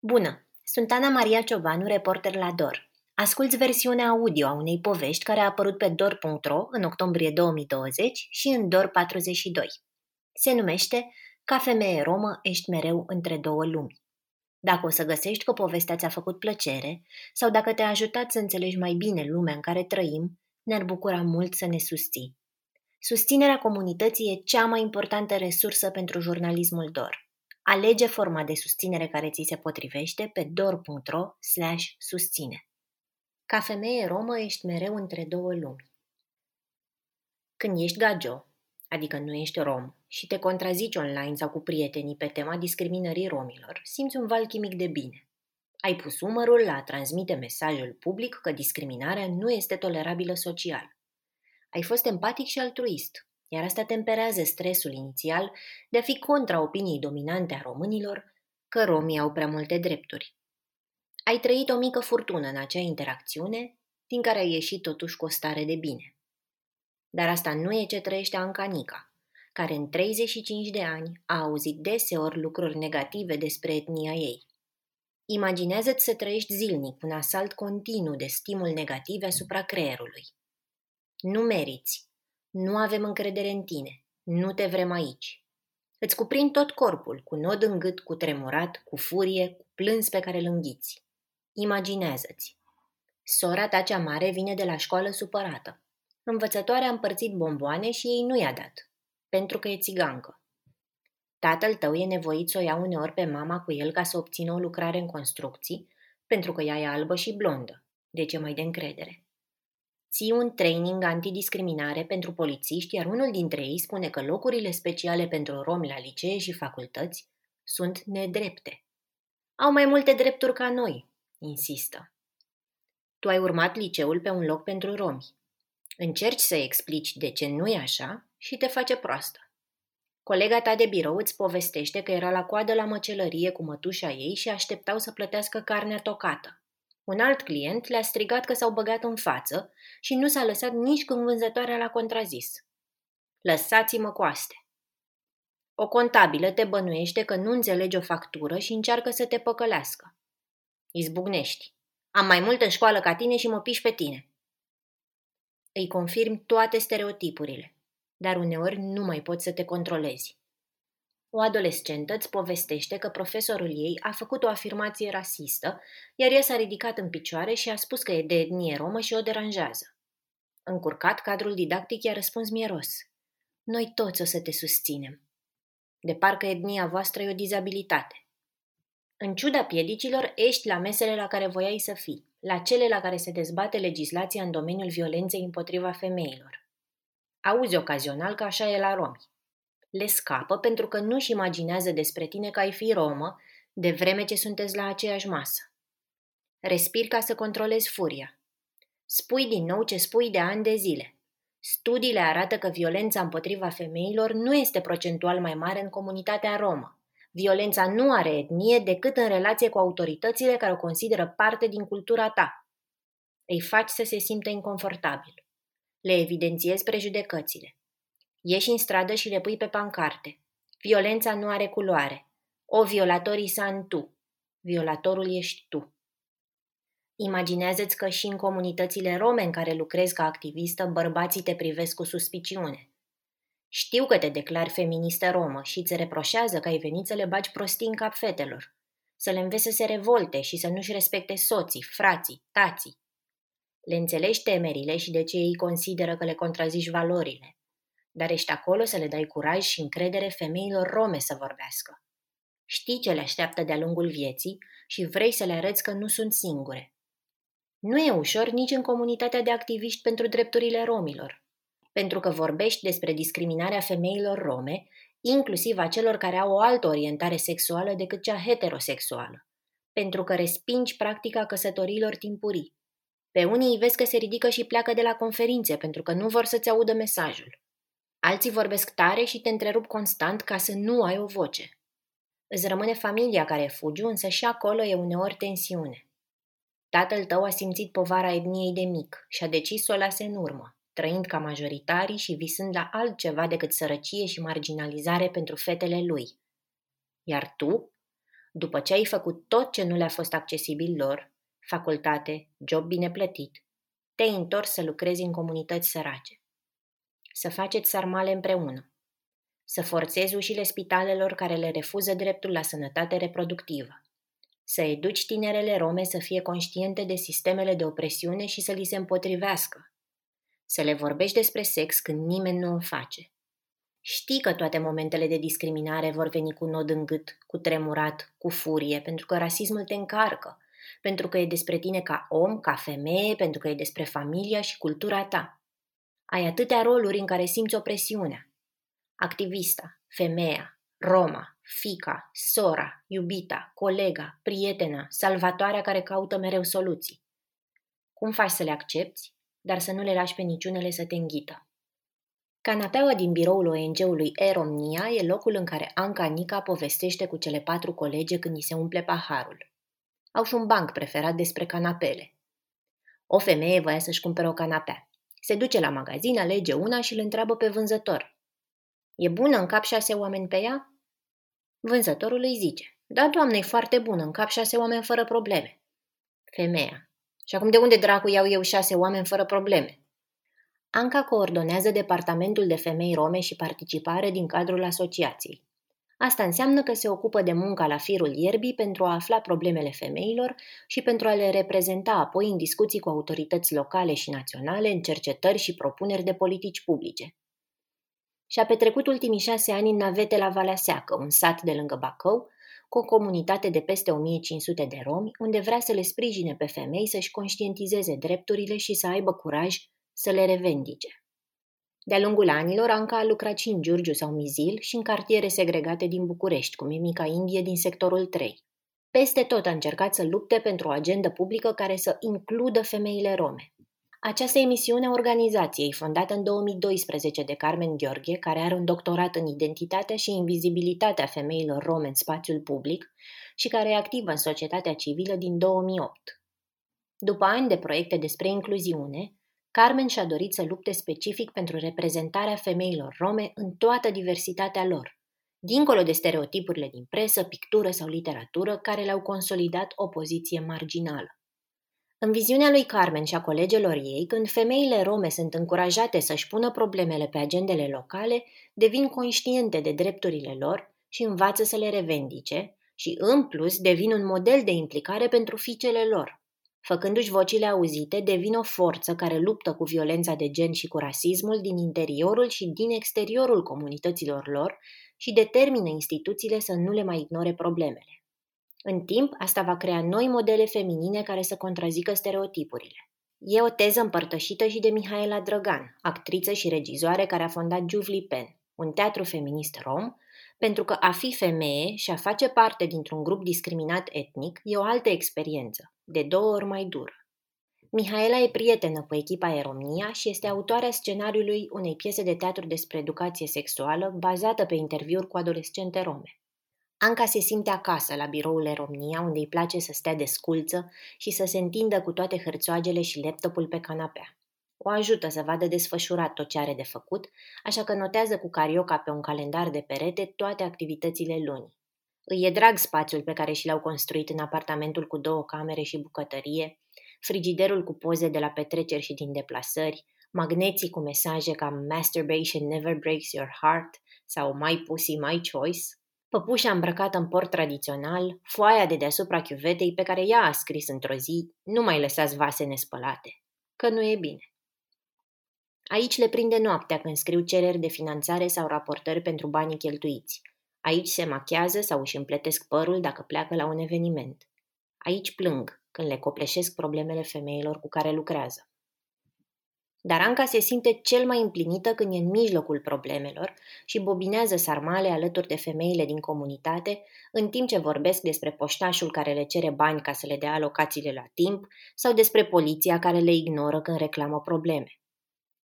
Bună! Sunt Ana Maria Ciobanu, reporter la DOR. Asculți versiunea audio a unei povești care a apărut pe dor.ro în octombrie 2020 și în DOR 42. Se numește Ca femeie romă ești mereu între două lumi. Dacă o să găsești că povestea ți-a făcut plăcere sau dacă te-a ajutat să înțelegi mai bine lumea în care trăim, ne-ar bucura mult să ne susții. Susținerea comunității e cea mai importantă resursă pentru jurnalismul DOR. Alege forma de susținere care ți se potrivește pe dor.ro susține. Ca femeie romă ești mereu între două lumi. Când ești gagio, adică nu ești rom, și te contrazici online sau cu prietenii pe tema discriminării romilor, simți un val chimic de bine. Ai pus umărul la a transmite mesajul public că discriminarea nu este tolerabilă social. Ai fost empatic și altruist, iar asta temperează stresul inițial de a fi contra opiniei dominante a românilor că romii au prea multe drepturi. Ai trăit o mică furtună în acea interacțiune, din care ai ieșit totuși cu o stare de bine. Dar asta nu e ce trăiește Ancanica, care în 35 de ani a auzit deseori lucruri negative despre etnia ei. Imaginează-ți să trăiești zilnic un asalt continuu de stimul negative asupra creierului. Nu meriți, nu avem încredere în tine. Nu te vrem aici. Îți cuprind tot corpul, cu nod în gât, cu tremurat, cu furie, cu plâns pe care îl înghiți. Imaginează-ți. Sora ta cea mare vine de la școală supărată. Învățătoarea a împărțit bomboane și ei nu i-a dat, pentru că e țigancă. Tatăl tău e nevoit să o ia uneori pe mama cu el ca să obțină o lucrare în construcții, pentru că ea e albă și blondă, deci e mai de încredere ții un training antidiscriminare pentru polițiști, iar unul dintre ei spune că locurile speciale pentru romi la licee și facultăți sunt nedrepte. Au mai multe drepturi ca noi, insistă. Tu ai urmat liceul pe un loc pentru romi. Încerci să explici de ce nu e așa și te face proastă. Colega ta de birou îți povestește că era la coadă la măcelărie cu mătușa ei și așteptau să plătească carnea tocată. Un alt client le-a strigat că s-au băgat în față și nu s-a lăsat nici când vânzătoarea l-a contrazis. Lăsați-mă coaste! O contabilă te bănuiește că nu înțelegi o factură și încearcă să te păcălească. Izbucnești. Am mai mult în școală ca tine și mă piși pe tine. Îi confirm toate stereotipurile, dar uneori nu mai poți să te controlezi. O adolescentă îți povestește că profesorul ei a făcut o afirmație rasistă, iar ea s-a ridicat în picioare și a spus că e de etnie romă și o deranjează. Încurcat, cadrul didactic i-a răspuns mieros. Noi toți o să te susținem. De parcă etnia voastră e o dizabilitate. În ciuda piedicilor, ești la mesele la care voiai să fii, la cele la care se dezbate legislația în domeniul violenței împotriva femeilor. Auzi ocazional că așa e la romi le scapă pentru că nu-și imaginează despre tine că ai fi romă, de vreme ce sunteți la aceeași masă. Respiri ca să controlezi furia. Spui din nou ce spui de ani de zile. Studiile arată că violența împotriva femeilor nu este procentual mai mare în comunitatea romă. Violența nu are etnie decât în relație cu autoritățile care o consideră parte din cultura ta. Îi faci să se simtă inconfortabil. Le evidențiezi prejudecățile. Ieși în stradă și le pui pe pancarte. Violența nu are culoare. O violatorii în tu. Violatorul ești tu. Imaginează-ți că și în comunitățile rome în care lucrezi ca activistă, bărbații te privesc cu suspiciune. Știu că te declari feministă romă și îți reproșează că ai venit să le bagi prostii în cap fetelor, să le înveți să se revolte și să nu-și respecte soții, frații, tații. Le înțelegi temerile și de ce ei consideră că le contrazici valorile dar ești acolo să le dai curaj și încredere femeilor rome să vorbească. Știi ce le așteaptă de-a lungul vieții și vrei să le arăți că nu sunt singure. Nu e ușor nici în comunitatea de activiști pentru drepturile romilor, pentru că vorbești despre discriminarea femeilor rome, inclusiv a celor care au o altă orientare sexuală decât cea heterosexuală, pentru că respingi practica căsătorilor timpurii. Pe unii îi vezi că se ridică și pleacă de la conferințe pentru că nu vor să-ți audă mesajul. Alții vorbesc tare și te întrerup constant ca să nu ai o voce. Îți rămâne familia care fugi, însă și acolo e uneori tensiune. Tatăl tău a simțit povara etniei de mic și a decis să o lase în urmă, trăind ca majoritarii și visând la altceva decât sărăcie și marginalizare pentru fetele lui. Iar tu? După ce ai făcut tot ce nu le-a fost accesibil lor, facultate, job bine plătit, te-ai întors să lucrezi în comunități sărace. Să faceți sarmale împreună. Să forțezi ușile spitalelor care le refuză dreptul la sănătate reproductivă. Să educi tinerele rome să fie conștiente de sistemele de opresiune și să li se împotrivească. Să le vorbești despre sex când nimeni nu o face. Știi că toate momentele de discriminare vor veni cu nod în gât, cu tremurat, cu furie, pentru că rasismul te încarcă, pentru că e despre tine ca om, ca femeie, pentru că e despre familia și cultura ta. Ai atâtea roluri în care simți opresiunea. Activista, femeia, Roma, fica, sora, iubita, colega, prietena, salvatoarea care caută mereu soluții. Cum faci să le accepti, dar să nu le lași pe niciunele să te înghită? Canapeaua din biroul ONG-ului Eromnia e locul în care Anca Nica povestește cu cele patru colege când îi se umple paharul. Au și un banc preferat despre canapele. O femeie voia să-și cumpere o canapea. Se duce la magazin, alege una și îl întreabă pe vânzător. E bună în cap șase oameni pe ea? Vânzătorul îi zice. Da, doamne, e foarte bună, în cap șase oameni fără probleme. Femeia. Și acum de unde dracu iau eu șase oameni fără probleme? Anca coordonează Departamentul de Femei Rome și Participare din cadrul asociației. Asta înseamnă că se ocupă de munca la firul ierbii pentru a afla problemele femeilor și pentru a le reprezenta apoi în discuții cu autorități locale și naționale, în cercetări și propuneri de politici publice. Și-a petrecut ultimii șase ani în navete la Valea Seacă, un sat de lângă Bacău, cu o comunitate de peste 1500 de romi, unde vrea să le sprijine pe femei să-și conștientizeze drepturile și să aibă curaj să le revendice. De-a lungul anilor, Anca a lucrat și în Giurgiu sau Mizil și în cartiere segregate din București, cum e Mica Indie din sectorul 3. Peste tot a încercat să lupte pentru o agendă publică care să includă femeile rome. Această emisiune a organizației, fondată în 2012 de Carmen Gheorghe, care are un doctorat în identitatea și invizibilitatea femeilor rome în spațiul public și care e activă în societatea civilă din 2008. După ani de proiecte despre incluziune, Carmen și-a dorit să lupte specific pentru reprezentarea femeilor rome în toată diversitatea lor, dincolo de stereotipurile din presă, pictură sau literatură care le-au consolidat o poziție marginală. În viziunea lui Carmen și a colegelor ei, când femeile rome sunt încurajate să-și pună problemele pe agendele locale, devin conștiente de drepturile lor și învață să le revendice și, în plus, devin un model de implicare pentru fiicele lor. Făcându-și vocile auzite, devin o forță care luptă cu violența de gen și cu rasismul din interiorul și din exteriorul comunităților lor și determină instituțiile să nu le mai ignore problemele. În timp, asta va crea noi modele feminine care să contrazică stereotipurile. E o teză împărtășită și de Mihaela Drăgan, actriță și regizoare care a fondat Juvli Pen, un teatru feminist rom, pentru că a fi femeie și a face parte dintr-un grup discriminat etnic e o altă experiență, de două ori mai dură. Mihaela e prietenă cu echipa Eromnia și este autoarea scenariului unei piese de teatru despre educație sexuală bazată pe interviuri cu adolescente rome. Anca se simte acasă la biroul Eromnia, unde îi place să stea de sculță și să se întindă cu toate hărțoagele și laptopul pe canapea. O ajută să vadă desfășurat tot ce are de făcut, așa că notează cu carioca pe un calendar de perete toate activitățile lunii. Îi e drag spațiul pe care și l-au construit în apartamentul cu două camere și bucătărie, frigiderul cu poze de la petreceri și din deplasări, magneții cu mesaje ca Masturbation never breaks your heart sau My Pussy, My Choice, păpușa îmbrăcată în port tradițional, foaia de deasupra chiuvetei pe care ea a scris într-o zi, nu mai lăsați vase nespălate, că nu e bine. Aici le prinde noaptea când scriu cereri de finanțare sau raportări pentru banii cheltuiți. Aici se machează sau își împletesc părul dacă pleacă la un eveniment. Aici plâng când le copleșesc problemele femeilor cu care lucrează. Dar Anca se simte cel mai împlinită când e în mijlocul problemelor și bobinează sarmale alături de femeile din comunitate, în timp ce vorbesc despre poștașul care le cere bani ca să le dea alocațiile la timp sau despre poliția care le ignoră când reclamă probleme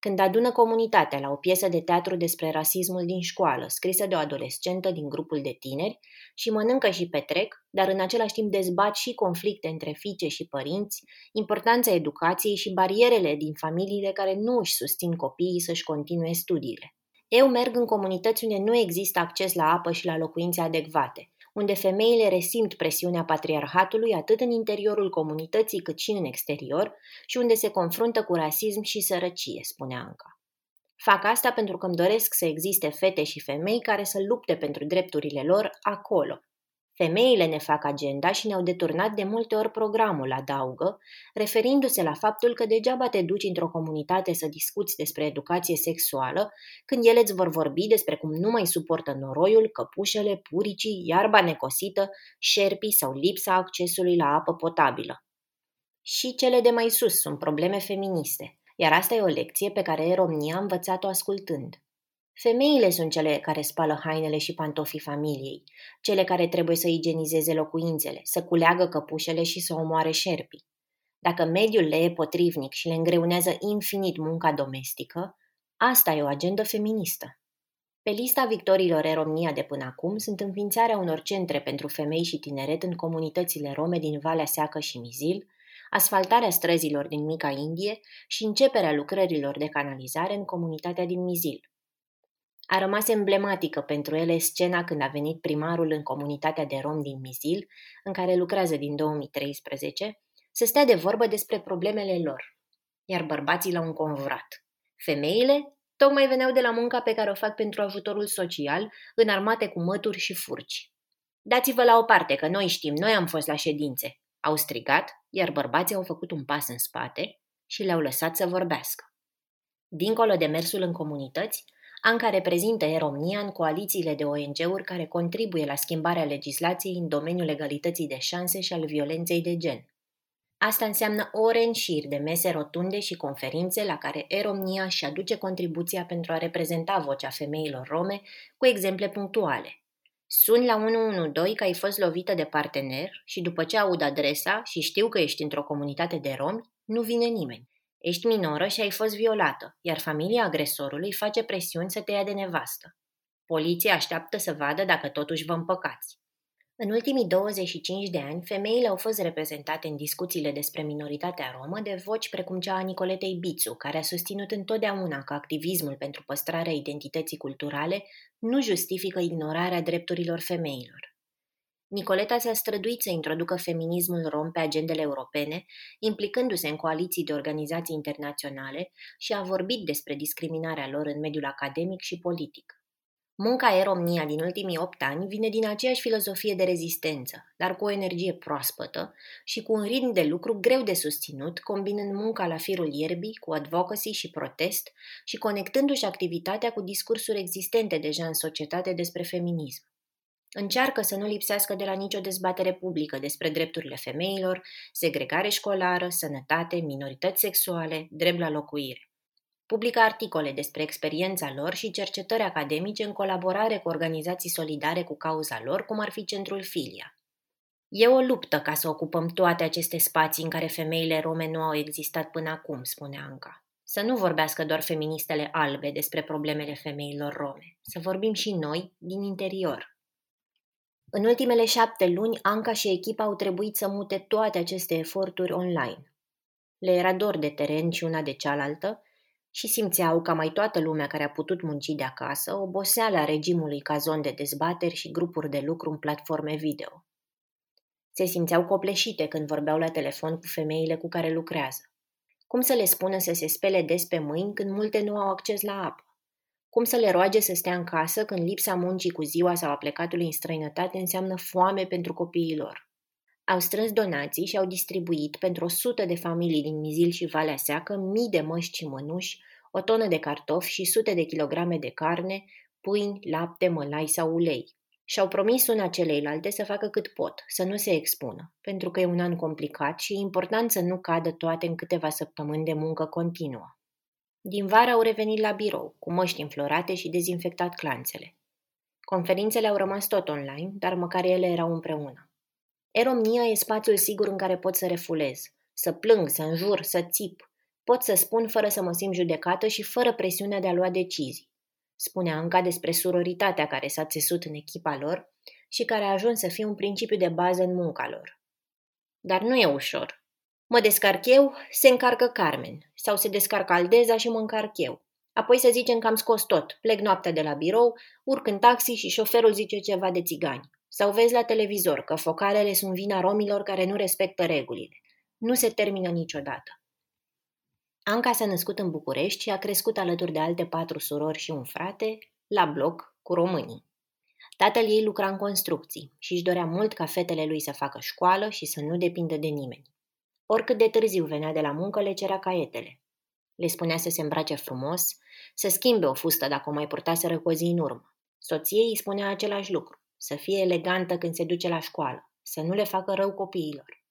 când adună comunitatea la o piesă de teatru despre rasismul din școală, scrisă de o adolescentă din grupul de tineri, și mănâncă și petrec, dar în același timp dezbat și conflicte între fiice și părinți, importanța educației și barierele din familiile care nu își susțin copiii să-și continue studiile. Eu merg în comunități unde nu există acces la apă și la locuințe adecvate, unde femeile resimt presiunea patriarhatului atât în interiorul comunității cât și în exterior și unde se confruntă cu rasism și sărăcie, spune Anca. Fac asta pentru că îmi doresc să existe fete și femei care să lupte pentru drepturile lor acolo, Femeile ne fac agenda și ne-au deturnat de multe ori programul, adaugă, referindu-se la faptul că degeaba te duci într-o comunitate să discuți despre educație sexuală, când ele îți vor vorbi despre cum nu mai suportă noroiul, căpușele, puricii, iarba necosită, șerpii sau lipsa accesului la apă potabilă. Și cele de mai sus sunt probleme feministe, iar asta e o lecție pe care Romnia a învățat-o ascultând. Femeile sunt cele care spală hainele și pantofii familiei, cele care trebuie să igienizeze locuințele, să culeagă căpușele și să omoare șerpii. Dacă mediul le e potrivnic și le îngreunează infinit munca domestică, asta e o agendă feministă. Pe lista victoriilor în România de până acum sunt înființarea unor centre pentru femei și tineret în comunitățile rome din Valea Seacă și Mizil, asfaltarea străzilor din Mica Indie și începerea lucrărilor de canalizare în comunitatea din Mizil. A rămas emblematică pentru ele scena când a venit primarul în comunitatea de rom din Mizil, în care lucrează din 2013, să stea de vorbă despre problemele lor, iar bărbații l-au înconjurat. Femeile tocmai veneau de la munca pe care o fac pentru ajutorul social, înarmate cu mături și furci. Dați-vă la o parte, că noi știm, noi am fost la ședințe, au strigat, iar bărbații au făcut un pas în spate și le-au lăsat să vorbească. Dincolo de mersul în comunități, Anca reprezintă România în coalițiile de ONG-uri care contribuie la schimbarea legislației în domeniul egalității de șanse și al violenței de gen. Asta înseamnă ore în șir de mese rotunde și conferințe la care România și aduce contribuția pentru a reprezenta vocea femeilor rome cu exemple punctuale. Suni la 112 că ai fost lovită de partener și după ce aud adresa și știu că ești într-o comunitate de romi, nu vine nimeni. Ești minoră și ai fost violată, iar familia agresorului face presiuni să te ia de nevastă. Poliția așteaptă să vadă dacă totuși vă împăcați. În ultimii 25 de ani, femeile au fost reprezentate în discuțiile despre minoritatea romă de voci precum cea a Nicoletei Bițu, care a susținut întotdeauna că activismul pentru păstrarea identității culturale nu justifică ignorarea drepturilor femeilor. Nicoleta s-a străduit să introducă feminismul rom pe agendele europene, implicându-se în coaliții de organizații internaționale și a vorbit despre discriminarea lor în mediul academic și politic. Munca Romnia din ultimii opt ani vine din aceeași filozofie de rezistență, dar cu o energie proaspătă și cu un ritm de lucru greu de susținut, combinând munca la firul ierbii cu advocacy și protest și conectându-și activitatea cu discursuri existente deja în societate despre feminism. Încearcă să nu lipsească de la nicio dezbatere publică despre drepturile femeilor, segregare școlară, sănătate, minorități sexuale, drept la locuire. Publică articole despre experiența lor și cercetări academice în colaborare cu organizații solidare cu cauza lor, cum ar fi Centrul Filia. E o luptă ca să ocupăm toate aceste spații în care femeile rome nu au existat până acum, spune Anca. Să nu vorbească doar feministele albe despre problemele femeilor rome, să vorbim și noi din interior. În ultimele șapte luni, Anca și echipa au trebuit să mute toate aceste eforturi online. Le era dor de teren și una de cealaltă și simțeau, ca mai toată lumea care a putut munci de acasă, oboseala regimului cazon de dezbateri și grupuri de lucru în platforme video. Se simțeau copleșite când vorbeau la telefon cu femeile cu care lucrează. Cum să le spună să se spele des pe mâini când multe nu au acces la apă? Cum să le roage să stea în casă când lipsa muncii cu ziua sau a plecatului în străinătate înseamnă foame pentru copiii lor? Au strâns donații și au distribuit pentru o sută de familii din Mizil și Valea Seacă mii de măști și mănuși, o tonă de cartofi și sute de kilograme de carne, pâini, lapte, mălai sau ulei. Și-au promis una celeilalte să facă cât pot, să nu se expună, pentru că e un an complicat și e important să nu cadă toate în câteva săptămâni de muncă continuă. Din vară au revenit la birou, cu măști înflorate și dezinfectat clanțele. Conferințele au rămas tot online, dar măcar ele erau împreună. Eromnia e spațiul sigur în care pot să refulez, să plâng, să înjur, să țip. Pot să spun fără să mă simt judecată și fără presiunea de a lua decizii. Spunea Anca despre suroritatea care s-a țesut în echipa lor și care a ajuns să fie un principiu de bază în munca lor. Dar nu e ușor. Mă descarc eu, se încarcă Carmen. Sau se descarcă Aldeza și mă încarc eu. Apoi să zicem că am scos tot. Plec noaptea de la birou, urc în taxi și șoferul zice ceva de țigani. Sau vezi la televizor că focarele sunt vina romilor care nu respectă regulile. Nu se termină niciodată. Anca s-a născut în București și a crescut alături de alte patru surori și un frate, la bloc, cu românii. Tatăl ei lucra în construcții și își dorea mult ca fetele lui să facă școală și să nu depindă de nimeni. Oricât de târziu venea de la muncă, le cerea caietele. Le spunea să se îmbrace frumos, să schimbe o fustă dacă o mai purtaseră cu o zi în urmă. Soției îi spunea același lucru, să fie elegantă când se duce la școală, să nu le facă rău copiilor.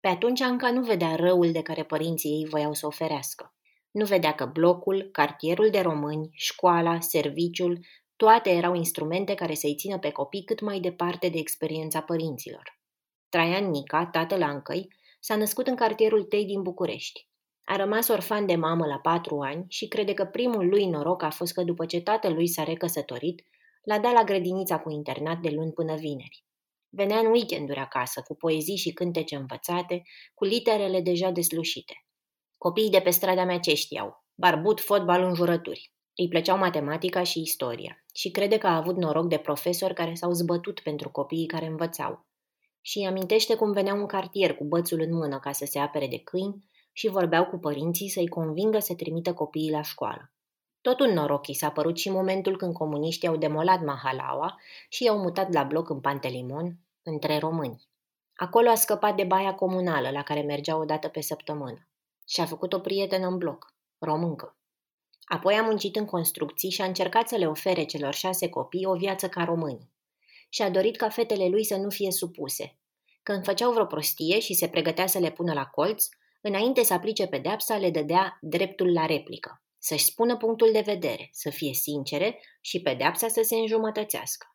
Pe atunci Anca nu vedea răul de care părinții ei voiau să oferească. Nu vedea că blocul, cartierul de români, școala, serviciul, toate erau instrumente care să-i țină pe copii cât mai departe de experiența părinților. Traian Nica, tatăl Ancăi, s-a născut în cartierul Tei din București. A rămas orfan de mamă la patru ani și crede că primul lui noroc a fost că după ce tatălui s-a recăsătorit, l-a dat la grădinița cu internat de luni până vineri. Venea în weekenduri acasă, cu poezii și cântece învățate, cu literele deja deslușite. Copiii de pe strada mea ce știau? Barbut, fotbal, înjurături. Îi plăceau matematica și istoria și crede că a avut noroc de profesori care s-au zbătut pentru copiii care învățau. Și îi amintește cum veneau un cartier cu bățul în mână ca să se apere de câini și vorbeau cu părinții să-i convingă să trimită copiii la școală. Tot un noroc i s-a părut și momentul când comuniștii au demolat Mahalaua și i-au mutat la bloc în Pantelimon, între români. Acolo a scăpat de baia comunală la care mergea o dată pe săptămână și a făcut o prietenă în bloc, româncă. Apoi a muncit în construcții și a încercat să le ofere celor șase copii o viață ca români. Și a dorit ca fetele lui să nu fie supuse. Când făceau vreo prostie și se pregătea să le pună la colț, înainte să aplice pedeapsa, le dădea dreptul la replică. Să-și spună punctul de vedere, să fie sincere și pedeapsa să se înjumătățească.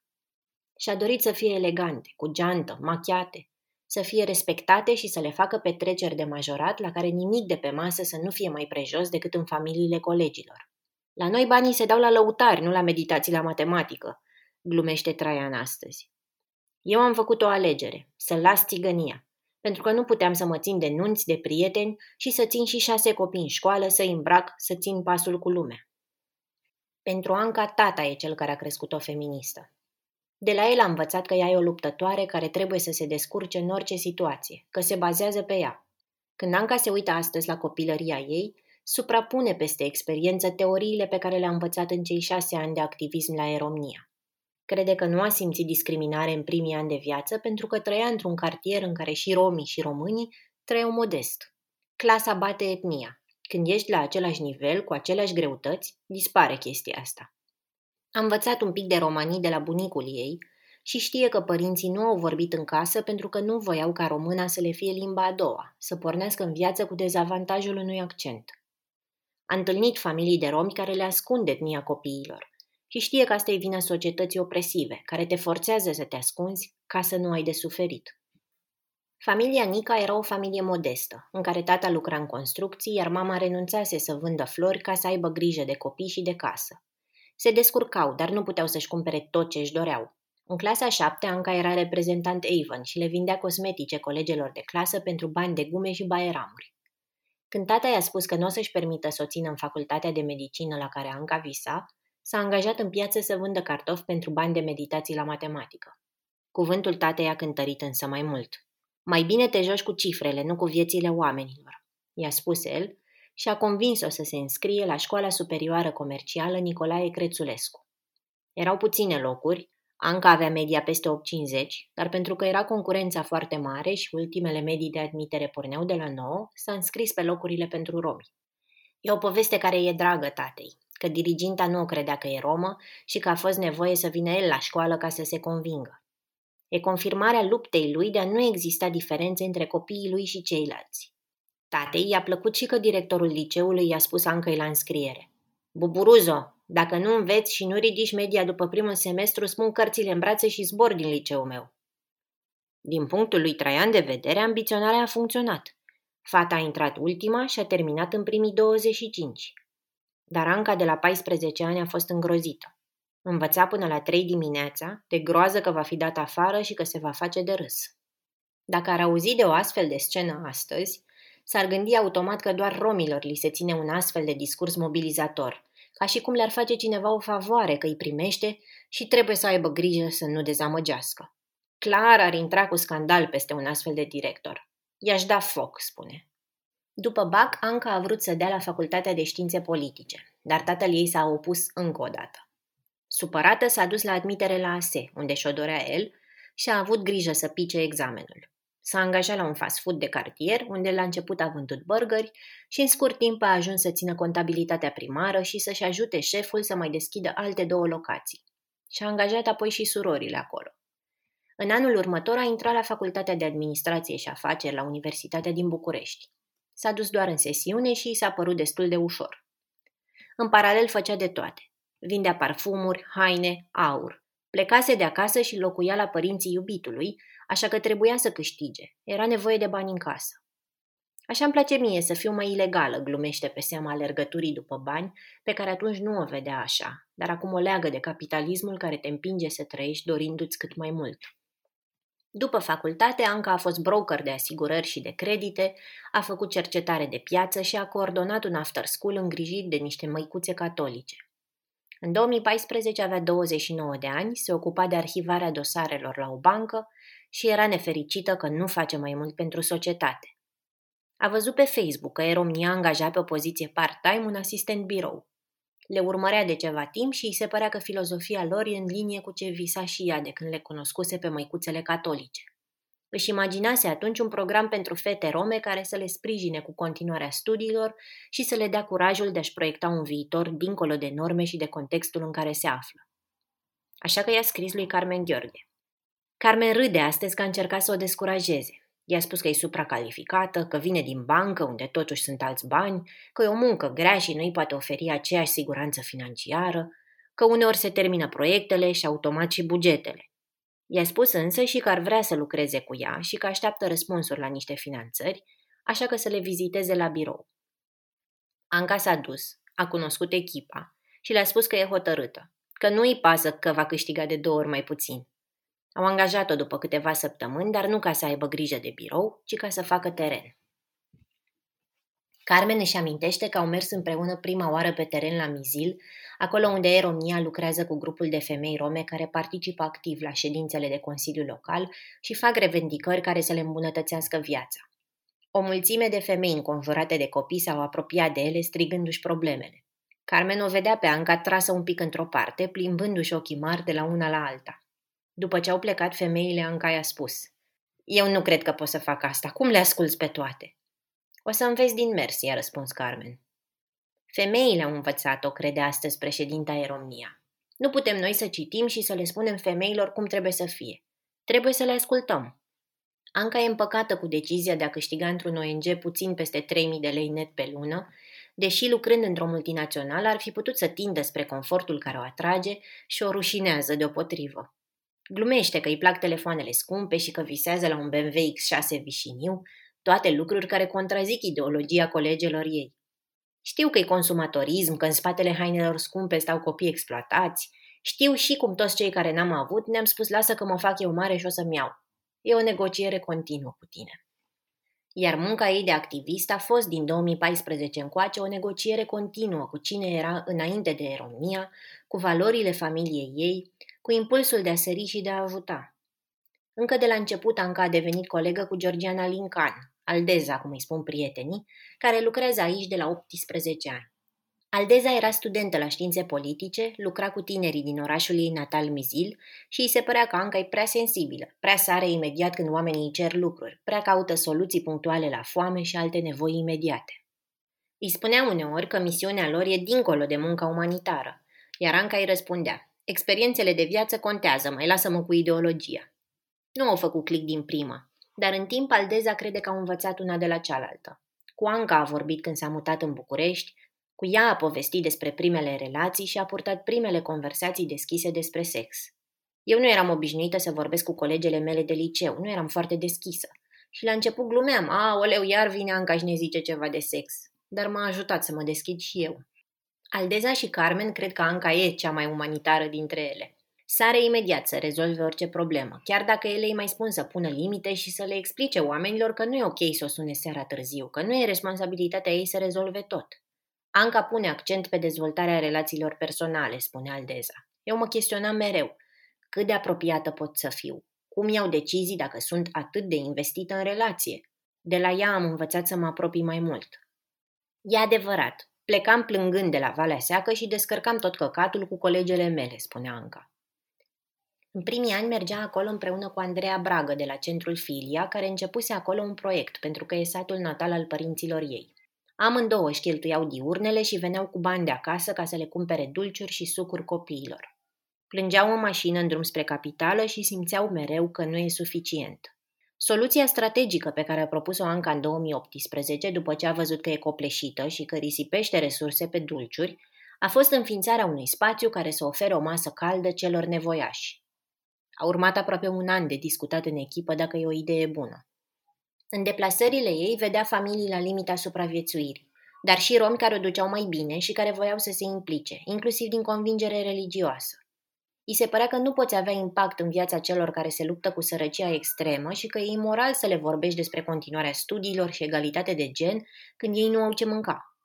Și-a dorit să fie elegante, cu geantă, machiate, să fie respectate și să le facă petreceri de majorat la care nimic de pe masă să nu fie mai prejos decât în familiile colegilor. La noi banii se dau la lăutari, nu la meditații la matematică, glumește Traian astăzi. Eu am făcut o alegere, să las țigănia, pentru că nu puteam să mă țin de nunți, de prieteni și să țin și șase copii în școală, să îmbrac, să țin pasul cu lumea. Pentru Anca, tata e cel care a crescut-o feministă. De la el a învățat că ea e o luptătoare care trebuie să se descurce în orice situație, că se bazează pe ea. Când Anca se uită astăzi la copilăria ei, suprapune peste experiență teoriile pe care le-a învățat în cei șase ani de activism la Eromnia. Crede că nu a simțit discriminare în primii ani de viață pentru că trăia într-un cartier în care și romii și românii trăiau modest. Clasa bate etnia. Când ești la același nivel, cu aceleași greutăți, dispare chestia asta. A învățat un pic de romanii de la bunicul ei și știe că părinții nu au vorbit în casă pentru că nu voiau ca româna să le fie limba a doua, să pornească în viață cu dezavantajul unui accent. A întâlnit familii de romi care le ascund etnia copiilor și știe că asta e vina societății opresive, care te forțează să te ascunzi ca să nu ai de suferit. Familia Nica era o familie modestă, în care tata lucra în construcții, iar mama renunțase să vândă flori ca să aibă grijă de copii și de casă. Se descurcau, dar nu puteau să-și cumpere tot ce își doreau. În clasa 7, Anca era reprezentant Avon și le vindea cosmetice colegelor de clasă pentru bani de gume și baieramuri. Când tata i-a spus că nu o să-și permită să o țină în facultatea de medicină la care Anca visa, s-a angajat în piață să vândă cartofi pentru bani de meditații la matematică. Cuvântul tatei a cântărit însă mai mult. Mai bine te joci cu cifrele, nu cu viețile oamenilor, i-a spus el și a convins-o să se înscrie la Școala Superioară Comercială Nicolae Crețulescu. Erau puține locuri, Anca avea media peste 8,50, dar pentru că era concurența foarte mare și ultimele medii de admitere porneau de la 9, s-a înscris pe locurile pentru romi. E o poveste care e dragă tatei, că diriginta nu o credea că e romă și că a fost nevoie să vină el la școală ca să se convingă. E confirmarea luptei lui de a nu exista diferențe între copiii lui și ceilalți. Tatei i-a plăcut și că directorul liceului i-a spus Ancăi la înscriere. Buburuzo, dacă nu înveți și nu ridici media după primul semestru, spun cărțile în brațe și zbor din liceul meu. Din punctul lui Traian de vedere, ambiționarea a funcționat. Fata a intrat ultima și a terminat în primii 25. Dar Anca de la 14 ani a fost îngrozită. Învăța până la 3 dimineața, de groază că va fi dat afară și că se va face de râs. Dacă ar auzi de o astfel de scenă astăzi, s-ar gândi automat că doar romilor li se ține un astfel de discurs mobilizator, ca și cum le-ar face cineva o favoare că îi primește și trebuie să aibă grijă să nu dezamăgească. Clar ar intra cu scandal peste un astfel de director. I-aș da foc, spune. După BAC, Anca a vrut să dea la Facultatea de Științe Politice, dar tatăl ei s-a opus încă o dată. Supărată s-a dus la admitere la ASE, unde și-o dorea el, și a avut grijă să pice examenul. S-a angajat la un fast food de cartier, unde la început a vândut burgeri și în scurt timp a ajuns să țină contabilitatea primară și să-și ajute șeful să mai deschidă alte două locații. Și-a angajat apoi și surorile acolo. În anul următor a intrat la Facultatea de Administrație și Afaceri la Universitatea din București. S-a dus doar în sesiune și i s-a părut destul de ușor. În paralel făcea de toate. Vindea parfumuri, haine, aur. Plecase de acasă și locuia la părinții iubitului, așa că trebuia să câștige. Era nevoie de bani în casă. Așa îmi place mie să fiu mai ilegală, glumește pe seama alergăturii după bani, pe care atunci nu o vedea așa, dar acum o leagă de capitalismul care te împinge să trăiești dorindu-ți cât mai mult. După facultate, Anca a fost broker de asigurări și de credite, a făcut cercetare de piață și a coordonat un after school îngrijit de niște măicuțe catolice. În 2014 avea 29 de ani, se ocupa de arhivarea dosarelor la o bancă și era nefericită că nu face mai mult pentru societate. A văzut pe Facebook că Eromnia angaja pe o poziție part-time un asistent birou. Le urmărea de ceva timp și îi se părea că filozofia lor e în linie cu ce visa și ea de când le cunoscuse pe măicuțele catolice. Își imaginase atunci un program pentru fete rome care să le sprijine cu continuarea studiilor și să le dea curajul de a-și proiecta un viitor dincolo de norme și de contextul în care se află. Așa că i-a scris lui Carmen Gheorghe. Carmen râde astăzi că a încercat să o descurajeze. I-a spus că e supracalificată, că vine din bancă unde totuși sunt alți bani, că e o muncă grea și nu îi poate oferi aceeași siguranță financiară, că uneori se termină proiectele și automat și bugetele. I-a spus însă și că ar vrea să lucreze cu ea și că așteaptă răspunsuri la niște finanțări, așa că să le viziteze la birou. Anca s-a dus, a cunoscut echipa și le-a spus că e hotărâtă, că nu îi pasă că va câștiga de două ori mai puțin, au angajat-o după câteva săptămâni, dar nu ca să aibă grijă de birou, ci ca să facă teren. Carmen își amintește că au mers împreună prima oară pe teren la Mizil, acolo unde Eromnia lucrează cu grupul de femei rome care participă activ la ședințele de Consiliu Local și fac revendicări care să le îmbunătățească viața. O mulțime de femei înconjurate de copii s-au apropiat de ele strigându-și problemele. Carmen o vedea pe Anca trasă un pic într-o parte, plimbându-și ochii mari de la una la alta. După ce au plecat femeile, Anca i-a spus Eu nu cred că pot să fac asta. Cum le asculți pe toate? O să înveți din mers, i-a răspuns Carmen. Femeile au învățat-o, crede astăzi președinta Eromnia. Nu putem noi să citim și să le spunem femeilor cum trebuie să fie. Trebuie să le ascultăm. Anca e împăcată cu decizia de a câștiga într-un ONG puțin peste 3.000 de lei net pe lună, deși lucrând într-o multinațională ar fi putut să tindă spre confortul care o atrage și o rușinează deopotrivă. Glumește că îi plac telefoanele scumpe și că visează la un BMW X6 vișiniu, toate lucruri care contrazic ideologia colegelor ei. Știu că e consumatorism, că în spatele hainelor scumpe stau copii exploatați. Știu și cum toți cei care n-am avut ne-am spus lasă că mă fac eu mare și o să-mi iau. E o negociere continuă cu tine. Iar munca ei de activist a fost din 2014 încoace o negociere continuă cu cine era înainte de România, cu valorile familiei ei, cu impulsul de a sări și de a ajuta. Încă de la început Anca a devenit colegă cu Georgiana Lincan, Aldeza, cum îi spun prietenii, care lucrează aici de la 18 ani. Aldeza era studentă la științe politice, lucra cu tinerii din orașul ei natal Mizil și îi se părea că Anca e prea sensibilă, prea sare imediat când oamenii îi cer lucruri, prea caută soluții punctuale la foame și alte nevoi imediate. Îi spunea uneori că misiunea lor e dincolo de munca umanitară, iar Anca îi răspundea, Experiențele de viață contează, mai lasă-mă cu ideologia. Nu au făcut click din prima, dar în timp Aldeza crede că au învățat una de la cealaltă. Cu Anca a vorbit când s-a mutat în București, cu ea a povestit despre primele relații și a purtat primele conversații deschise despre sex. Eu nu eram obișnuită să vorbesc cu colegele mele de liceu, nu eram foarte deschisă. Și la început glumeam, a, oleu, iar vine Anca și ne zice ceva de sex. Dar m-a ajutat să mă deschid și eu. Aldeza și Carmen cred că Anca e cea mai umanitară dintre ele. Sare imediat să rezolve orice problemă, chiar dacă ele îi mai spun să pună limite și să le explice oamenilor că nu e ok să o sune seara târziu, că nu e responsabilitatea ei să rezolve tot. Anca pune accent pe dezvoltarea relațiilor personale, spune Aldeza. Eu mă chestionam mereu. Cât de apropiată pot să fiu? Cum iau decizii dacă sunt atât de investită în relație? De la ea am învățat să mă apropii mai mult. E adevărat, plecam plângând de la Valea Seacă și descărcam tot căcatul cu colegele mele, spunea Anca. În primii ani mergea acolo împreună cu Andreea Bragă de la Centrul Filia, care începuse acolo un proiect, pentru că e satul natal al părinților ei. Amândouă își cheltuiau diurnele și veneau cu bani de acasă ca să le cumpere dulciuri și sucuri copiilor. Plângeau în mașină în drum spre capitală și simțeau mereu că nu e suficient. Soluția strategică pe care a propus-o Anca în 2018, după ce a văzut că e copleșită și că risipește resurse pe dulciuri, a fost înființarea unui spațiu care să ofere o masă caldă celor nevoiași. A urmat aproape un an de discutat în echipă dacă e o idee bună. În deplasările ei vedea familii la limita supraviețuirii, dar și romi care o duceau mai bine și care voiau să se implice, inclusiv din convingere religioasă. I se părea că nu poți avea impact în viața celor care se luptă cu sărăcia extremă și că e imoral să le vorbești despre continuarea studiilor și egalitate de gen când ei nu au ce mânca.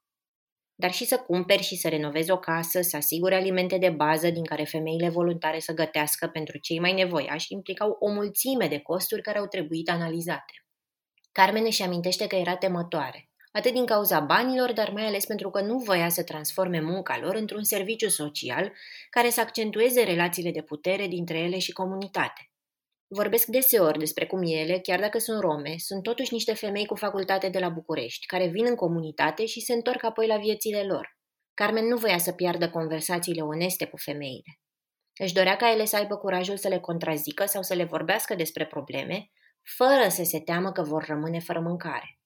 Dar și să cumperi și să renovezi o casă, să asigure alimente de bază din care femeile voluntare să gătească pentru cei mai nevoiași implicau o mulțime de costuri care au trebuit analizate. Carmen își amintește că era temătoare, atât din cauza banilor, dar mai ales pentru că nu voia să transforme munca lor într-un serviciu social care să accentueze relațiile de putere dintre ele și comunitate. Vorbesc deseori despre cum ele, chiar dacă sunt rome, sunt totuși niște femei cu facultate de la București, care vin în comunitate și se întorc apoi la viețile lor. Carmen nu voia să piardă conversațiile oneste cu femeile. Își dorea ca ele să aibă curajul să le contrazică sau să le vorbească despre probleme, fără să se teamă că vor rămâne fără mâncare.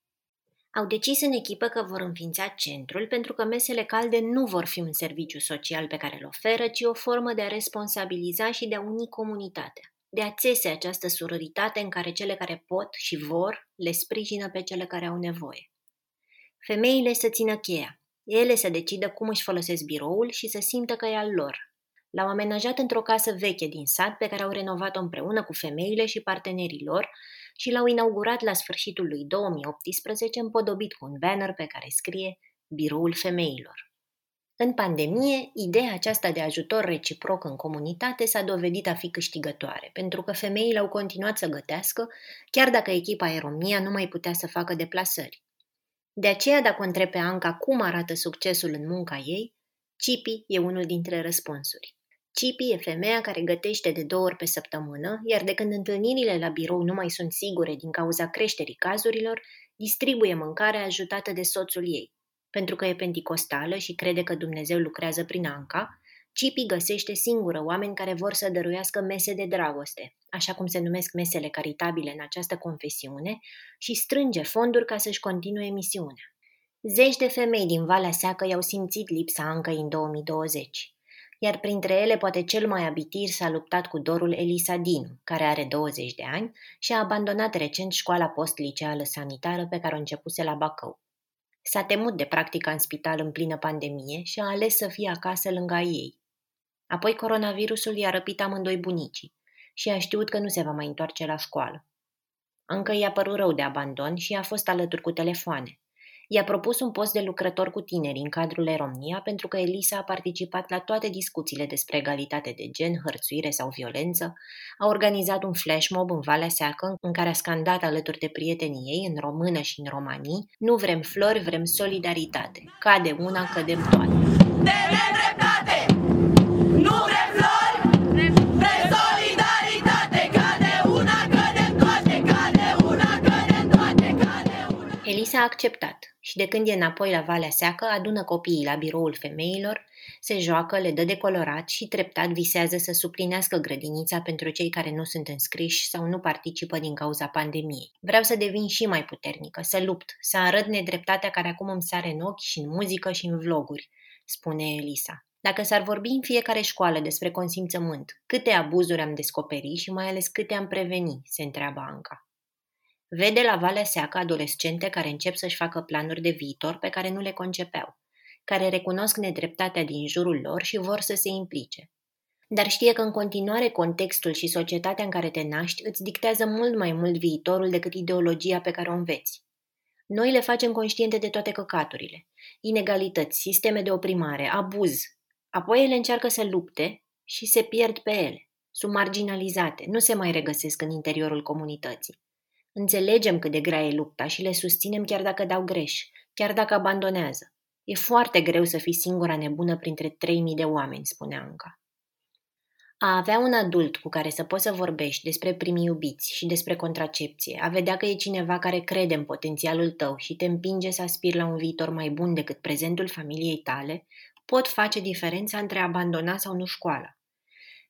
Au decis în echipă că vor înființa centrul pentru că mesele calde nu vor fi un serviciu social pe care îl oferă, ci o formă de a responsabiliza și de a uni comunitatea, de a țese această suroritate în care cele care pot și vor le sprijină pe cele care au nevoie. Femeile să țină cheia, ele să decidă cum își folosesc biroul și să simtă că e al lor. L-au amenajat într-o casă veche din sat pe care au renovat-o împreună cu femeile și partenerii lor, și l-au inaugurat la sfârșitul lui 2018 împodobit cu un banner pe care scrie Biroul Femeilor. În pandemie, ideea aceasta de ajutor reciproc în comunitate s-a dovedit a fi câștigătoare, pentru că femeile au continuat să gătească, chiar dacă echipa Aeromnia nu mai putea să facă deplasări. De aceea, dacă o întreb pe Anca cum arată succesul în munca ei, Cipi e unul dintre răspunsuri. Cipi e femeia care gătește de două ori pe săptămână, iar de când întâlnirile la birou nu mai sunt sigure din cauza creșterii cazurilor, distribuie mâncare ajutată de soțul ei. Pentru că e penticostală și crede că Dumnezeu lucrează prin Anca, Cipi găsește singură oameni care vor să dăruiască mese de dragoste, așa cum se numesc mesele caritabile în această confesiune, și strânge fonduri ca să-și continue misiunea. Zeci de femei din Valea Seacă i-au simțit lipsa încă în 2020 iar printre ele poate cel mai abitir s-a luptat cu dorul Elisa Dinu, care are 20 de ani și a abandonat recent școala post-liceală sanitară pe care o începuse la Bacău. S-a temut de practica în spital în plină pandemie și a ales să fie acasă lângă ei. Apoi coronavirusul i-a răpit amândoi bunicii și a știut că nu se va mai întoarce la școală. Încă i-a părut rău de abandon și a fost alături cu telefoane. I-a propus un post de lucrător cu tineri în cadrul Eromnia pentru că Elisa a participat la toate discuțiile despre egalitate de gen, hărțuire sau violență, a organizat un flash mob în Valea Seacă în care a scandat alături de prietenii ei, în română și în romanii, nu vrem flori, vrem solidaritate. Cade una, cădem toate. Nu Elisa a acceptat și de când e înapoi la Valea Seacă, adună copiii la biroul femeilor, se joacă, le dă de colorat și treptat visează să suplinească grădinița pentru cei care nu sunt înscriși sau nu participă din cauza pandemiei. Vreau să devin și mai puternică, să lupt, să arăt nedreptatea care acum îmi sare în ochi și în muzică și în vloguri, spune Elisa. Dacă s-ar vorbi în fiecare școală despre consimțământ, câte abuzuri am descoperit și mai ales câte am preveni, se întreabă Anca. Vede la Valea Seacă adolescente care încep să-și facă planuri de viitor pe care nu le concepeau, care recunosc nedreptatea din jurul lor și vor să se implice. Dar știe că în continuare contextul și societatea în care te naști îți dictează mult mai mult viitorul decât ideologia pe care o înveți. Noi le facem conștiente de toate căcaturile, inegalități, sisteme de oprimare, abuz. Apoi ele încearcă să lupte și se pierd pe ele. Sunt marginalizate, nu se mai regăsesc în interiorul comunității. Înțelegem cât de grea e lupta și le susținem chiar dacă dau greș, chiar dacă abandonează. E foarte greu să fii singura nebună printre 3000 de oameni, spune Anca. A avea un adult cu care să poți să vorbești despre primii iubiți și despre contracepție, a vedea că e cineva care crede în potențialul tău și te împinge să aspiri la un viitor mai bun decât prezentul familiei tale, pot face diferența între a abandona sau nu școala.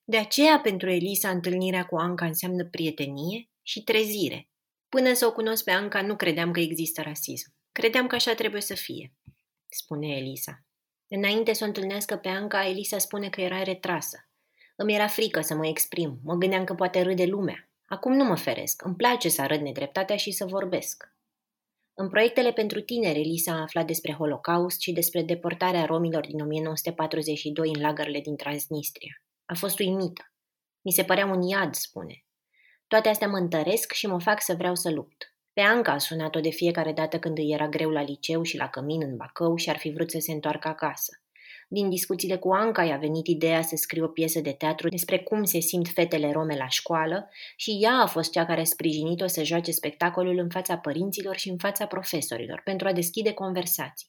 De aceea, pentru Elisa, întâlnirea cu Anca înseamnă prietenie și trezire. Până să o cunosc pe Anca, nu credeam că există rasism. Credeam că așa trebuie să fie, spune Elisa. Înainte să o întâlnească pe Anca, Elisa spune că era retrasă. Îmi era frică să mă exprim, mă gândeam că poate râde lumea. Acum nu mă feresc, îmi place să arăt nedreptatea și să vorbesc. În proiectele pentru tineri, Elisa a aflat despre Holocaust și despre deportarea romilor din 1942 în lagările din Transnistria. A fost uimită. Mi se părea un iad, spune. Toate astea mă întăresc și mă fac să vreau să lupt. Pe Anca a sunat-o de fiecare dată când îi era greu la liceu și la cămin în Bacău și ar fi vrut să se întoarcă acasă. Din discuțiile cu Anca i-a venit ideea să scrie o piesă de teatru despre cum se simt fetele rome la școală și ea a fost cea care a sprijinit-o să joace spectacolul în fața părinților și în fața profesorilor pentru a deschide conversații.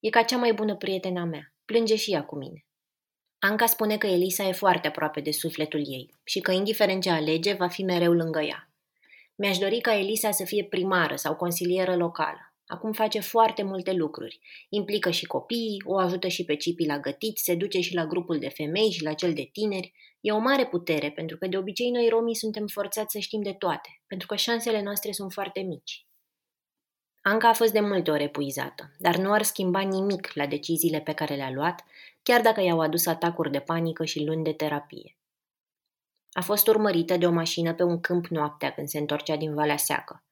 E ca cea mai bună prietena mea. Plânge și ea cu mine. Anca spune că Elisa e foarte aproape de sufletul ei și că, indiferent ce alege, va fi mereu lângă ea. Mi-aș dori ca Elisa să fie primară sau consilieră locală. Acum face foarte multe lucruri. Implică și copiii, o ajută și pe cipii la gătit, se duce și la grupul de femei și la cel de tineri. E o mare putere, pentru că de obicei noi romii suntem forțați să știm de toate, pentru că șansele noastre sunt foarte mici. Anca a fost de multe ori epuizată, dar nu ar schimba nimic la deciziile pe care le-a luat, chiar dacă i-au adus atacuri de panică și luni de terapie. A fost urmărită de o mașină pe un câmp noaptea când se întorcea din Valea Seacă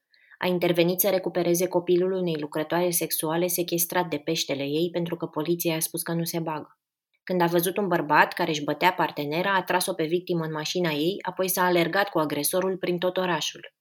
a intervenit să recupereze copilul unei lucrătoare sexuale sequestrat de peștele ei pentru că poliția a spus că nu se bagă. Când a văzut un bărbat care își bătea partenera, a tras-o pe victimă în mașina ei, apoi s-a alergat cu agresorul prin tot orașul.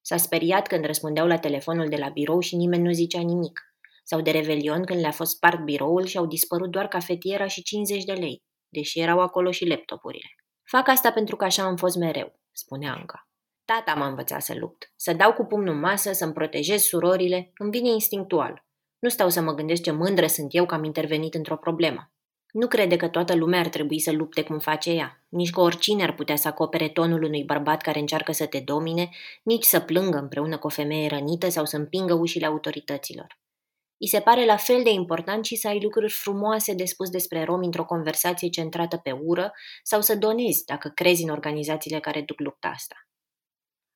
S-a speriat când răspundeau la telefonul de la birou și nimeni nu zicea nimic. Sau de revelion când le-a fost spart biroul și au dispărut doar cafetiera și 50 de lei, deși erau acolo și laptopurile. Fac asta pentru că așa am fost mereu, spune Anca. Tata m-a învățat să lupt, să dau cu pumnul în masă, să-mi protejez surorile, îmi vine instinctual. Nu stau să mă gândesc ce mândră sunt eu că am intervenit într-o problemă. Nu crede că toată lumea ar trebui să lupte cum face ea, nici că oricine ar putea să acopere tonul unui bărbat care încearcă să te domine, nici să plângă împreună cu o femeie rănită sau să împingă ușile autorităților. I se pare la fel de important și să ai lucruri frumoase de spus despre romi într-o conversație centrată pe ură sau să donezi dacă crezi în organizațiile care duc lupta asta.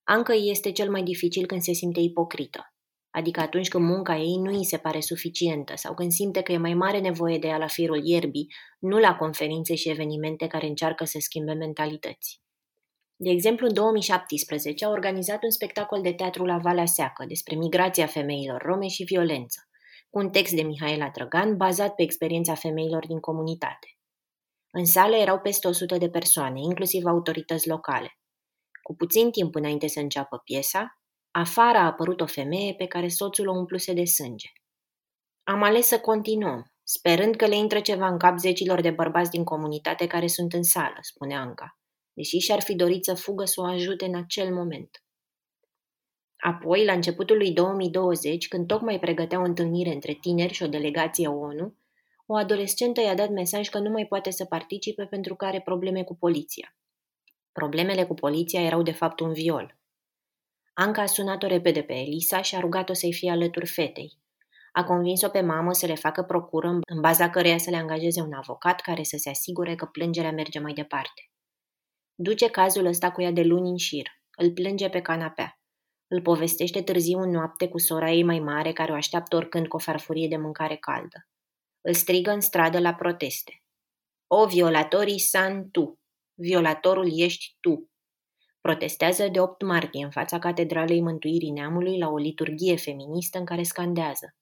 Ancă este cel mai dificil când se simte ipocrită, adică atunci când munca ei nu îi se pare suficientă sau când simte că e mai mare nevoie de ea la firul ierbii, nu la conferințe și evenimente care încearcă să schimbe mentalități. De exemplu, în 2017 a organizat un spectacol de teatru la Valea Seacă despre migrația femeilor rome și violență, cu un text de Mihaela Drăgan bazat pe experiența femeilor din comunitate. În sală erau peste 100 de persoane, inclusiv autorități locale. Cu puțin timp înainte să înceapă piesa, afară a apărut o femeie pe care soțul o umpluse de sânge. Am ales să continuăm, sperând că le intră ceva în cap zecilor de bărbați din comunitate care sunt în sală, spune Anca, deși și-ar fi dorit să fugă să o ajute în acel moment. Apoi, la începutul lui 2020, când tocmai pregătea o întâlnire între tineri și o delegație ONU, o adolescentă i-a dat mesaj că nu mai poate să participe pentru că are probleme cu poliția. Problemele cu poliția erau de fapt un viol. Anca a sunat-o repede pe Elisa și a rugat-o să-i fie alături fetei. A convins-o pe mamă să le facă procură în baza căreia să le angajeze un avocat care să se asigure că plângerea merge mai departe. Duce cazul ăsta cu ea de luni în șir. Îl plânge pe canapea. Îl povestește târziu în noapte cu sora ei mai mare care o așteaptă oricând cu o farfurie de mâncare caldă. Îl strigă în stradă la proteste. O violatorii san tu! Violatorul ești tu. Protestează de 8 martie în fața Catedralei Mântuirii Neamului la o liturghie feministă în care scandează.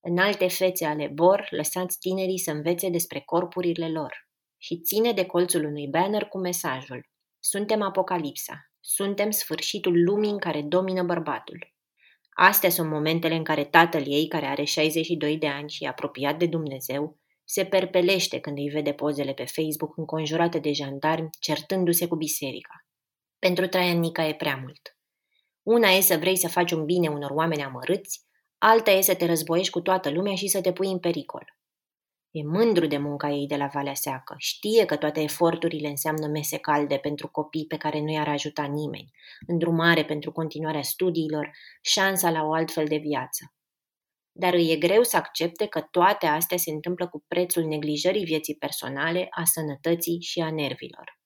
În alte fețe ale bor, lăsați tinerii să învețe despre corpurile lor. Și ține de colțul unui banner cu mesajul. Suntem apocalipsa. Suntem sfârșitul lumii în care domină bărbatul. Astea sunt momentele în care tatăl ei, care are 62 de ani și e apropiat de Dumnezeu, Se perpelește când îi vede pozele pe Facebook înconjurate de jandarmi, certându-se cu biserica. Pentru Traian Nica e prea mult. Una e să vrei să faci un bine unor oameni amărâți, alta e să te războiești cu toată lumea și să te pui în pericol. E mândru de munca ei de la Valea Seacă. Știe că toate eforturile înseamnă mese calde pentru copii pe care nu i-ar ajuta nimeni, îndrumare pentru continuarea studiilor, șansa la o altfel de viață. Dar îi e greu să accepte că toate astea se întâmplă cu prețul neglijării vieții personale, a sănătății și a nervilor.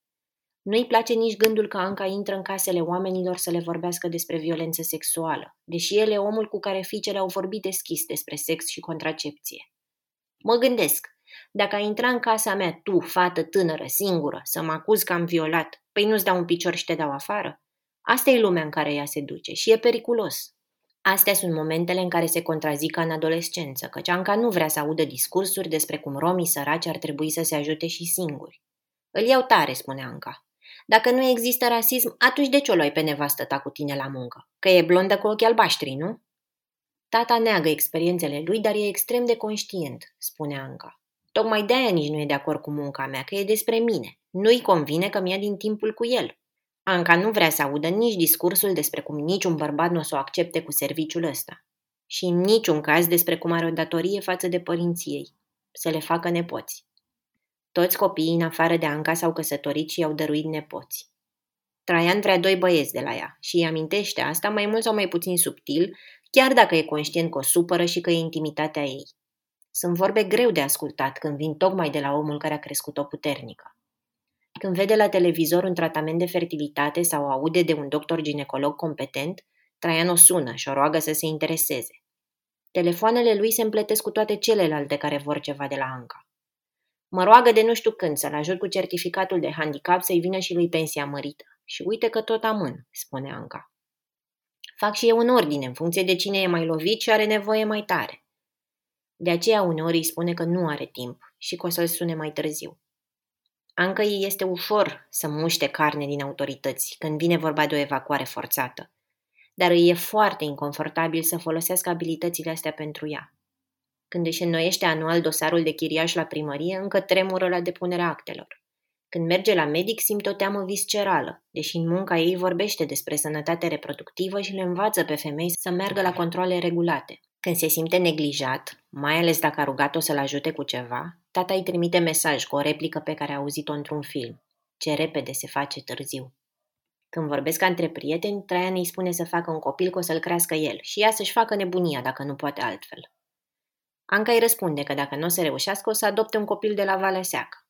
Nu-i place nici gândul că Anca intră în casele oamenilor să le vorbească despre violență sexuală, deși el e omul cu care fiicele au vorbit deschis despre sex și contracepție. Mă gândesc, dacă ai intra în casa mea, tu, fată tânără, singură, să mă acuz că am violat, păi nu-ți dau un picior și te dau afară? Asta e lumea în care ea se duce și e periculos. Astea sunt momentele în care se contrazică în adolescență, căci Anca nu vrea să audă discursuri despre cum romii săraci ar trebui să se ajute și singuri. Îl iau tare, spune Anca. Dacă nu există rasism, atunci de ce o luai pe nevastă ta cu tine la muncă? Că e blondă cu ochii albaștri, nu? Tata neagă experiențele lui, dar e extrem de conștient, spune Anca. Tocmai de-aia nici nu e de acord cu munca mea, că e despre mine. Nu-i convine că mi-a din timpul cu el. Anca nu vrea să audă nici discursul despre cum niciun bărbat nu o să o accepte cu serviciul ăsta. Și în niciun caz despre cum are o datorie față de părinții ei. Să le facă nepoți. Toți copiii, în afară de Anca, s-au căsătorit și i-au dăruit nepoți. Traian vrea doi băieți de la ea și îi amintește asta mai mult sau mai puțin subtil, chiar dacă e conștient că o supără și că e intimitatea ei. Sunt vorbe greu de ascultat când vin tocmai de la omul care a crescut-o puternică. Când vede la televizor un tratament de fertilitate sau aude de un doctor ginecolog competent, Traian o sună și o roagă să se intereseze. Telefoanele lui se împletesc cu toate celelalte care vor ceva de la Anca. Mă roagă de nu știu când să-l ajut cu certificatul de handicap să-i vină și lui pensia mărită. Și uite că tot amân, spune Anca. Fac și eu în ordine, în funcție de cine e mai lovit și are nevoie mai tare. De aceea uneori îi spune că nu are timp și că o să-l sune mai târziu. Anca îi este ușor să muște carne din autorități când vine vorba de o evacuare forțată, dar îi e foarte inconfortabil să folosească abilitățile astea pentru ea. Când își înnoiește anual dosarul de chiriaș la primărie, încă tremură la depunerea actelor. Când merge la medic, simte o teamă viscerală, deși în munca ei vorbește despre sănătate reproductivă și le învață pe femei să meargă la controle regulate. Când se simte neglijat, mai ales dacă a rugat-o să-l ajute cu ceva, tata îi trimite mesaj cu o replică pe care a auzit-o într-un film. Ce repede se face târziu. Când vorbesc între prieteni, Traian îi spune să facă un copil că o să-l crească el și ea să-și facă nebunia dacă nu poate altfel. Anca îi răspunde că dacă nu o să reușească, o să adopte un copil de la Valea Seacă.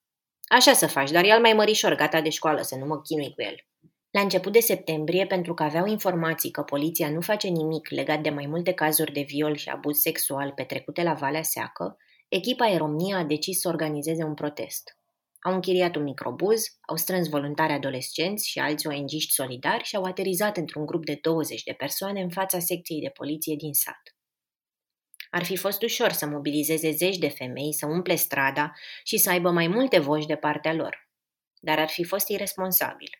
Așa să faci, dar el mai mărișor, gata de școală, să nu mă chinui cu el. La început de septembrie, pentru că aveau informații că poliția nu face nimic legat de mai multe cazuri de viol și abuz sexual petrecute la Valea Seacă, echipa Eromnia a decis să organizeze un protest. Au închiriat un microbuz, au strâns voluntari adolescenți și alți ong solidari și au aterizat într-un grup de 20 de persoane în fața secției de poliție din sat. Ar fi fost ușor să mobilizeze zeci de femei, să umple strada și să aibă mai multe voci de partea lor. Dar ar fi fost irresponsabil.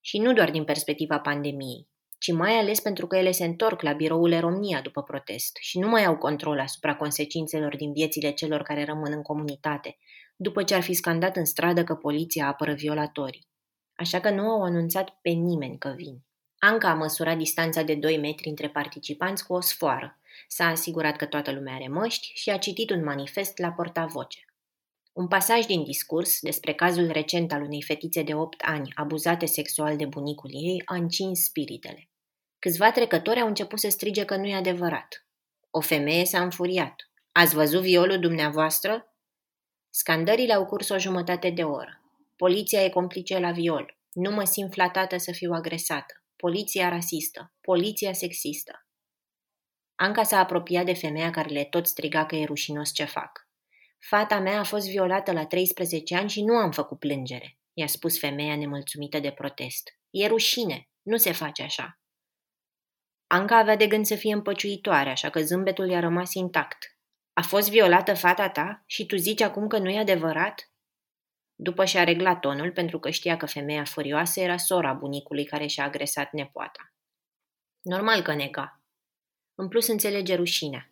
Și nu doar din perspectiva pandemiei, ci mai ales pentru că ele se întorc la biroul România după protest și nu mai au control asupra consecințelor din viețile celor care rămân în comunitate, după ce ar fi scandat în stradă că poliția apără violatorii. Așa că nu au anunțat pe nimeni că vin. Anca a măsurat distanța de 2 metri între participanți cu o sfoară S-a asigurat că toată lumea are măști și a citit un manifest la portavoce. Un pasaj din discurs despre cazul recent al unei fetițe de 8 ani abuzate sexual de bunicul ei a încins spiritele. Câțiva trecători au început să strige că nu e adevărat. O femeie s-a înfuriat. Ați văzut violul dumneavoastră? Scandările au curs o jumătate de oră. Poliția e complice la viol. Nu mă simt flatată să fiu agresată. Poliția rasistă. Poliția sexistă. Anca s-a apropiat de femeia care le tot striga că e rușinos ce fac. Fata mea a fost violată la 13 ani și nu am făcut plângere, i-a spus femeia nemulțumită de protest. E rușine, nu se face așa. Anca avea de gând să fie împăciuitoare, așa că zâmbetul i-a rămas intact. A fost violată fata ta și tu zici acum că nu e adevărat? După și-a reglat tonul pentru că știa că femeia furioasă era sora bunicului care și-a agresat nepoata. Normal că nega, în plus înțelege rușinea.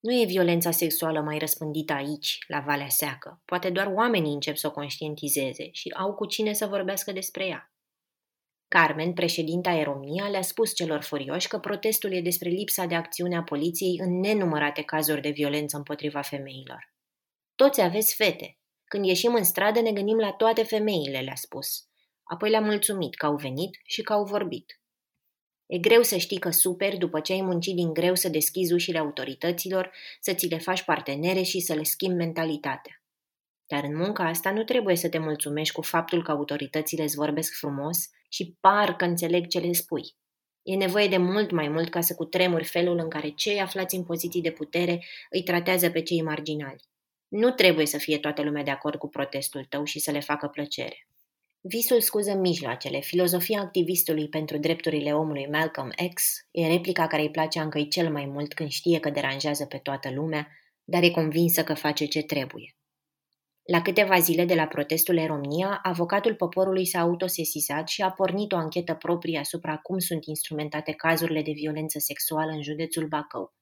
Nu e violența sexuală mai răspândită aici, la Valea Seacă. Poate doar oamenii încep să o conștientizeze și au cu cine să vorbească despre ea. Carmen, președinta Eromnia, le-a spus celor furioși că protestul e despre lipsa de acțiune a poliției în nenumărate cazuri de violență împotriva femeilor. Toți aveți fete. Când ieșim în stradă ne gândim la toate femeile, le-a spus. Apoi le-a mulțumit că au venit și că au vorbit. E greu să știi că super după ce ai muncit din greu să deschizi ușile autorităților, să ți le faci partenere și să le schimbi mentalitatea. Dar în munca asta nu trebuie să te mulțumești cu faptul că autoritățile îți vorbesc frumos și par că înțeleg ce le spui. E nevoie de mult mai mult ca să cutremuri felul în care cei aflați în poziții de putere îi tratează pe cei marginali. Nu trebuie să fie toată lumea de acord cu protestul tău și să le facă plăcere. Visul scuză mijloacele. Filozofia activistului pentru drepturile omului Malcolm X e replica care îi place încă cel mai mult când știe că deranjează pe toată lumea, dar e convinsă că face ce trebuie. La câteva zile de la protestul în România, avocatul poporului s-a autosesizat și a pornit o anchetă proprie asupra cum sunt instrumentate cazurile de violență sexuală în județul Bacău.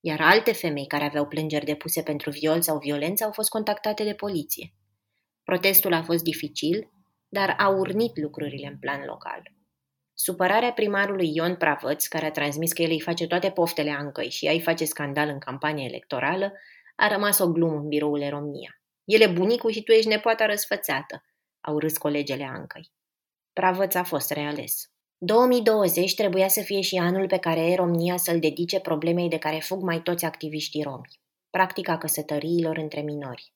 Iar alte femei care aveau plângeri depuse pentru viol sau violență au fost contactate de poliție. Protestul a fost dificil, dar a urnit lucrurile în plan local. Supărarea primarului Ion Pravăț, care a transmis că el îi face toate poftele Ancăi și ea îi face scandal în campania electorală, a rămas o glumă în biroul România. El e bunicul și tu ești nepoata răsfățată, au râs colegele Ancăi. Pravăț a fost reales. 2020 trebuia să fie și anul pe care România să-l dedice problemei de care fug mai toți activiștii romi, practica căsătoriilor între minori.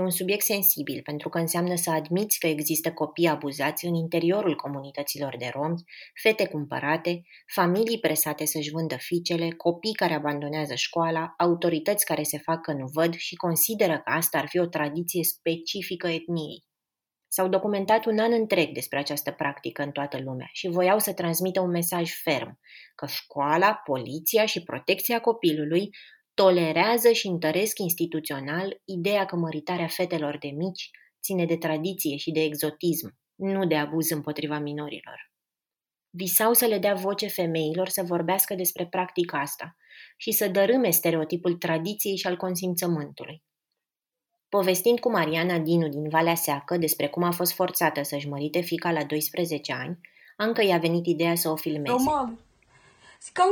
E un subiect sensibil pentru că înseamnă să admiți că există copii abuzați în interiorul comunităților de romi, fete cumpărate, familii presate să-și vândă fiicele, copii care abandonează școala, autorități care se fac că nu văd și consideră că asta ar fi o tradiție specifică etniei. S-au documentat un an întreg despre această practică în toată lumea și voiau să transmită un mesaj ferm că școala, poliția și protecția copilului tolerează și întăresc instituțional ideea că măritarea fetelor de mici ține de tradiție și de exotism, nu de abuz împotriva minorilor. Visau să le dea voce femeilor să vorbească despre practica asta și să dărâme stereotipul tradiției și al consimțământului. Povestind cu Mariana Dinu din Valea Seacă despre cum a fost forțată să-și mărite fica la 12 ani, încă i-a venit ideea să o filmeze. Roman,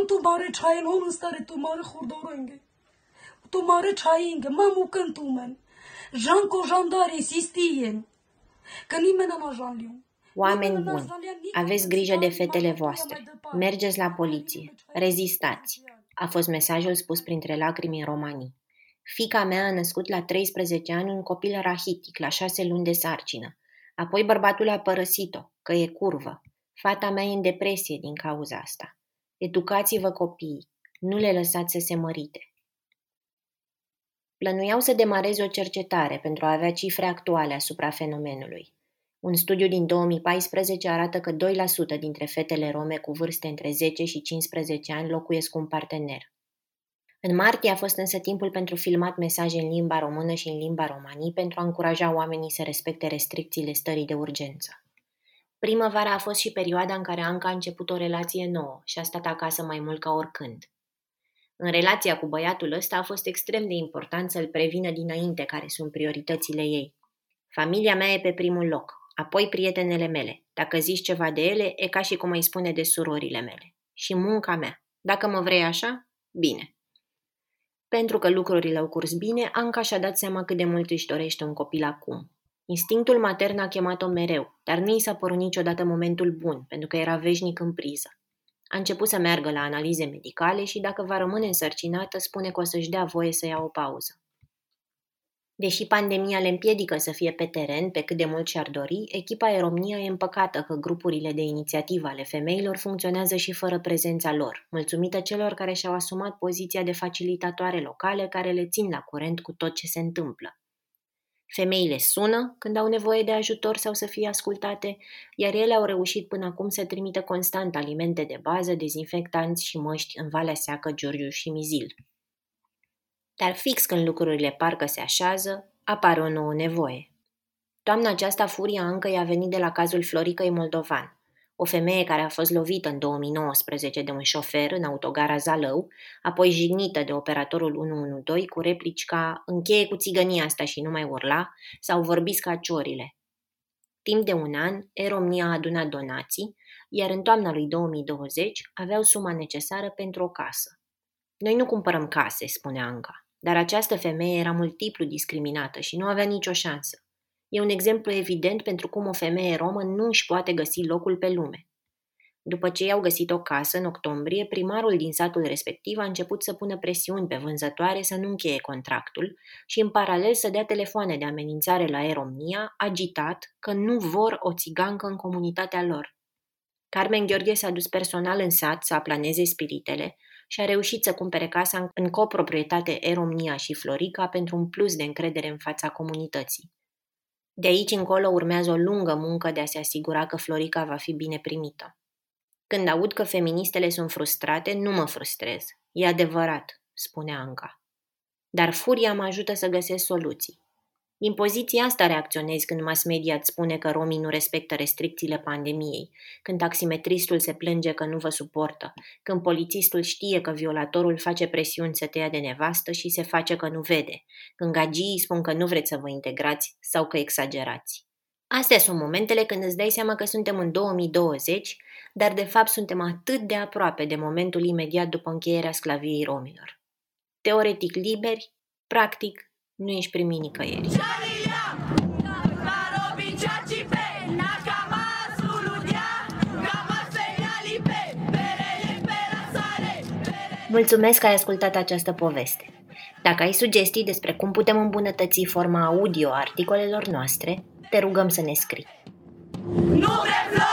tu mare ceai în stare tu mare hurdorânge tu mare chainge, mamu cântumen. Janco jandare sistien. Că nimeni n-a janliu. Oameni buni, aveți grijă de fetele voastre. Mergeți la poliție. Rezistați. A fost mesajul spus printre lacrimi în romanii. Fica mea a născut la 13 ani un copil rahitic, la 6 luni de sarcină. Apoi bărbatul a părăsit-o, că e curvă. Fata mea e în depresie din cauza asta. Educați-vă copiii. Nu le lăsați să se mărite. Plănuiau să demareze o cercetare pentru a avea cifre actuale asupra fenomenului. Un studiu din 2014 arată că 2% dintre fetele rome cu vârste între 10 și 15 ani locuiesc cu un partener. În martie a fost însă timpul pentru filmat mesaje în limba română și în limba romanii pentru a încuraja oamenii să respecte restricțiile stării de urgență. Primăvara a fost și perioada în care Anca a început o relație nouă și a stat acasă mai mult ca oricând. În relația cu băiatul ăsta a fost extrem de important să-l prevină dinainte care sunt prioritățile ei. Familia mea e pe primul loc, apoi prietenele mele. Dacă zici ceva de ele, e ca și cum îi spune de surorile mele. Și munca mea. Dacă mă vrei așa, bine. Pentru că lucrurile au curs bine, Anca și-a dat seama cât de mult își dorește un copil acum. Instinctul matern a chemat-o mereu, dar nu i s-a părut niciodată momentul bun, pentru că era veșnic în priză. A început să meargă la analize medicale și dacă va rămâne însărcinată, spune că o să-și dea voie să ia o pauză. Deși pandemia le împiedică să fie pe teren pe cât de mult și-ar dori, echipa Eromnia e împăcată că grupurile de inițiativă ale femeilor funcționează și fără prezența lor, mulțumită celor care și-au asumat poziția de facilitatoare locale care le țin la curent cu tot ce se întâmplă. Femeile sună când au nevoie de ajutor sau să fie ascultate, iar ele au reușit până acum să trimită constant alimente de bază, dezinfectanți și măști în Valea Seacă, Giurgiu și Mizil. Dar fix când lucrurile parcă se așează, apare o nouă nevoie. Toamna aceasta furia încă i-a venit de la cazul Floricăi Moldovan, o femeie care a fost lovită în 2019 de un șofer în autogara Zalău, apoi jignită de operatorul 112 cu replici ca încheie cu țigănia asta și nu mai urla sau vorbiți ca ciorile. Timp de un an, Eromnia a adunat donații, iar în toamna lui 2020 aveau suma necesară pentru o casă. Noi nu cumpărăm case, spune Anca, dar această femeie era multiplu discriminată și nu avea nicio șansă. E un exemplu evident pentru cum o femeie romă nu își poate găsi locul pe lume. După ce i-au găsit o casă în octombrie, primarul din satul respectiv a început să pună presiuni pe vânzătoare să nu încheie contractul și în paralel să dea telefoane de amenințare la Eromnia, agitat că nu vor o țigancă în comunitatea lor. Carmen Gheorghe s-a dus personal în sat să aplaneze spiritele și a reușit să cumpere casa în coproprietate Eromnia și Florica pentru un plus de încredere în fața comunității. De aici încolo urmează o lungă muncă de a se asigura că Florica va fi bine primită. Când aud că feministele sunt frustrate, nu mă frustrez. E adevărat, spune Anca. Dar furia mă ajută să găsesc soluții. Din poziția asta reacționezi când mass media îți spune că romii nu respectă restricțiile pandemiei, când taximetristul se plânge că nu vă suportă, când polițistul știe că violatorul face presiuni să te ia de nevastă și se face că nu vede, când gagii spun că nu vreți să vă integrați sau că exagerați. Astea sunt momentele când îți dai seama că suntem în 2020, dar de fapt suntem atât de aproape de momentul imediat după încheierea sclaviei romilor. Teoretic liberi, practic nu ești primit nicăieri. Mulțumesc că ai ascultat această poveste. Dacă ai sugestii despre cum putem îmbunătăți forma audio a articolelor noastre, te rugăm să ne scrii. Nu vrem